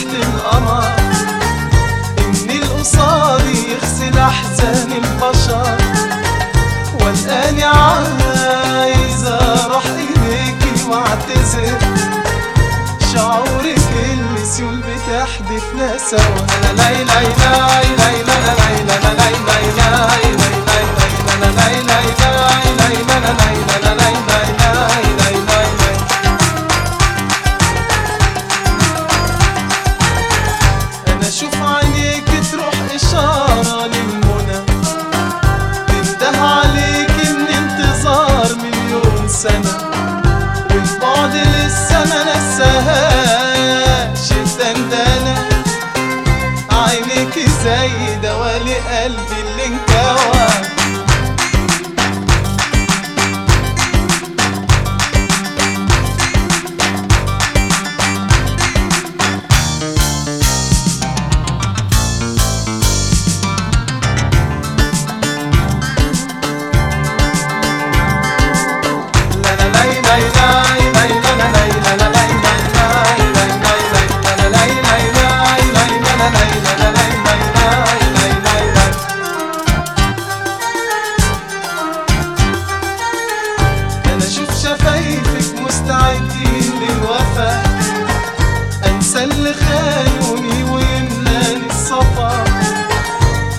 تحت القمر ان القصادي يغسل احزان البشر والاني عايز أروح اليكي واعتذر شعورك المسيول بتحدف ناس وأنا لاي لاي لاي لاي لا لاي لا لا لاي لاي لاي لاي لاي لاي لا لاي لاي لاي لاي لا لا لاي لا لا اللي خايوني ويملاني الصفا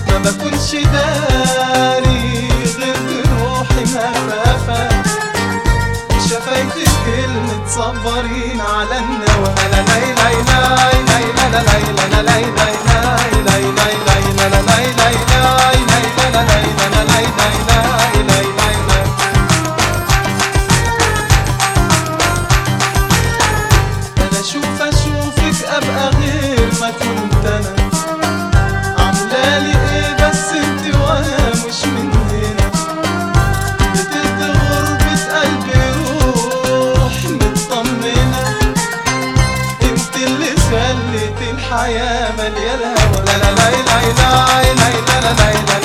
ما بكونش داري غير بروحي ما فافا شفايفي كلمة صبريني أنا أشوف اشوفك ابقى غير ما كنت أنا عاملالي إيه بس انت وأنا مش من هنا بتدي غربة قلبي روح مطمنة انت اللي خليت الحياة مليانة هوا لا لا لا لا لا لا لا لا لا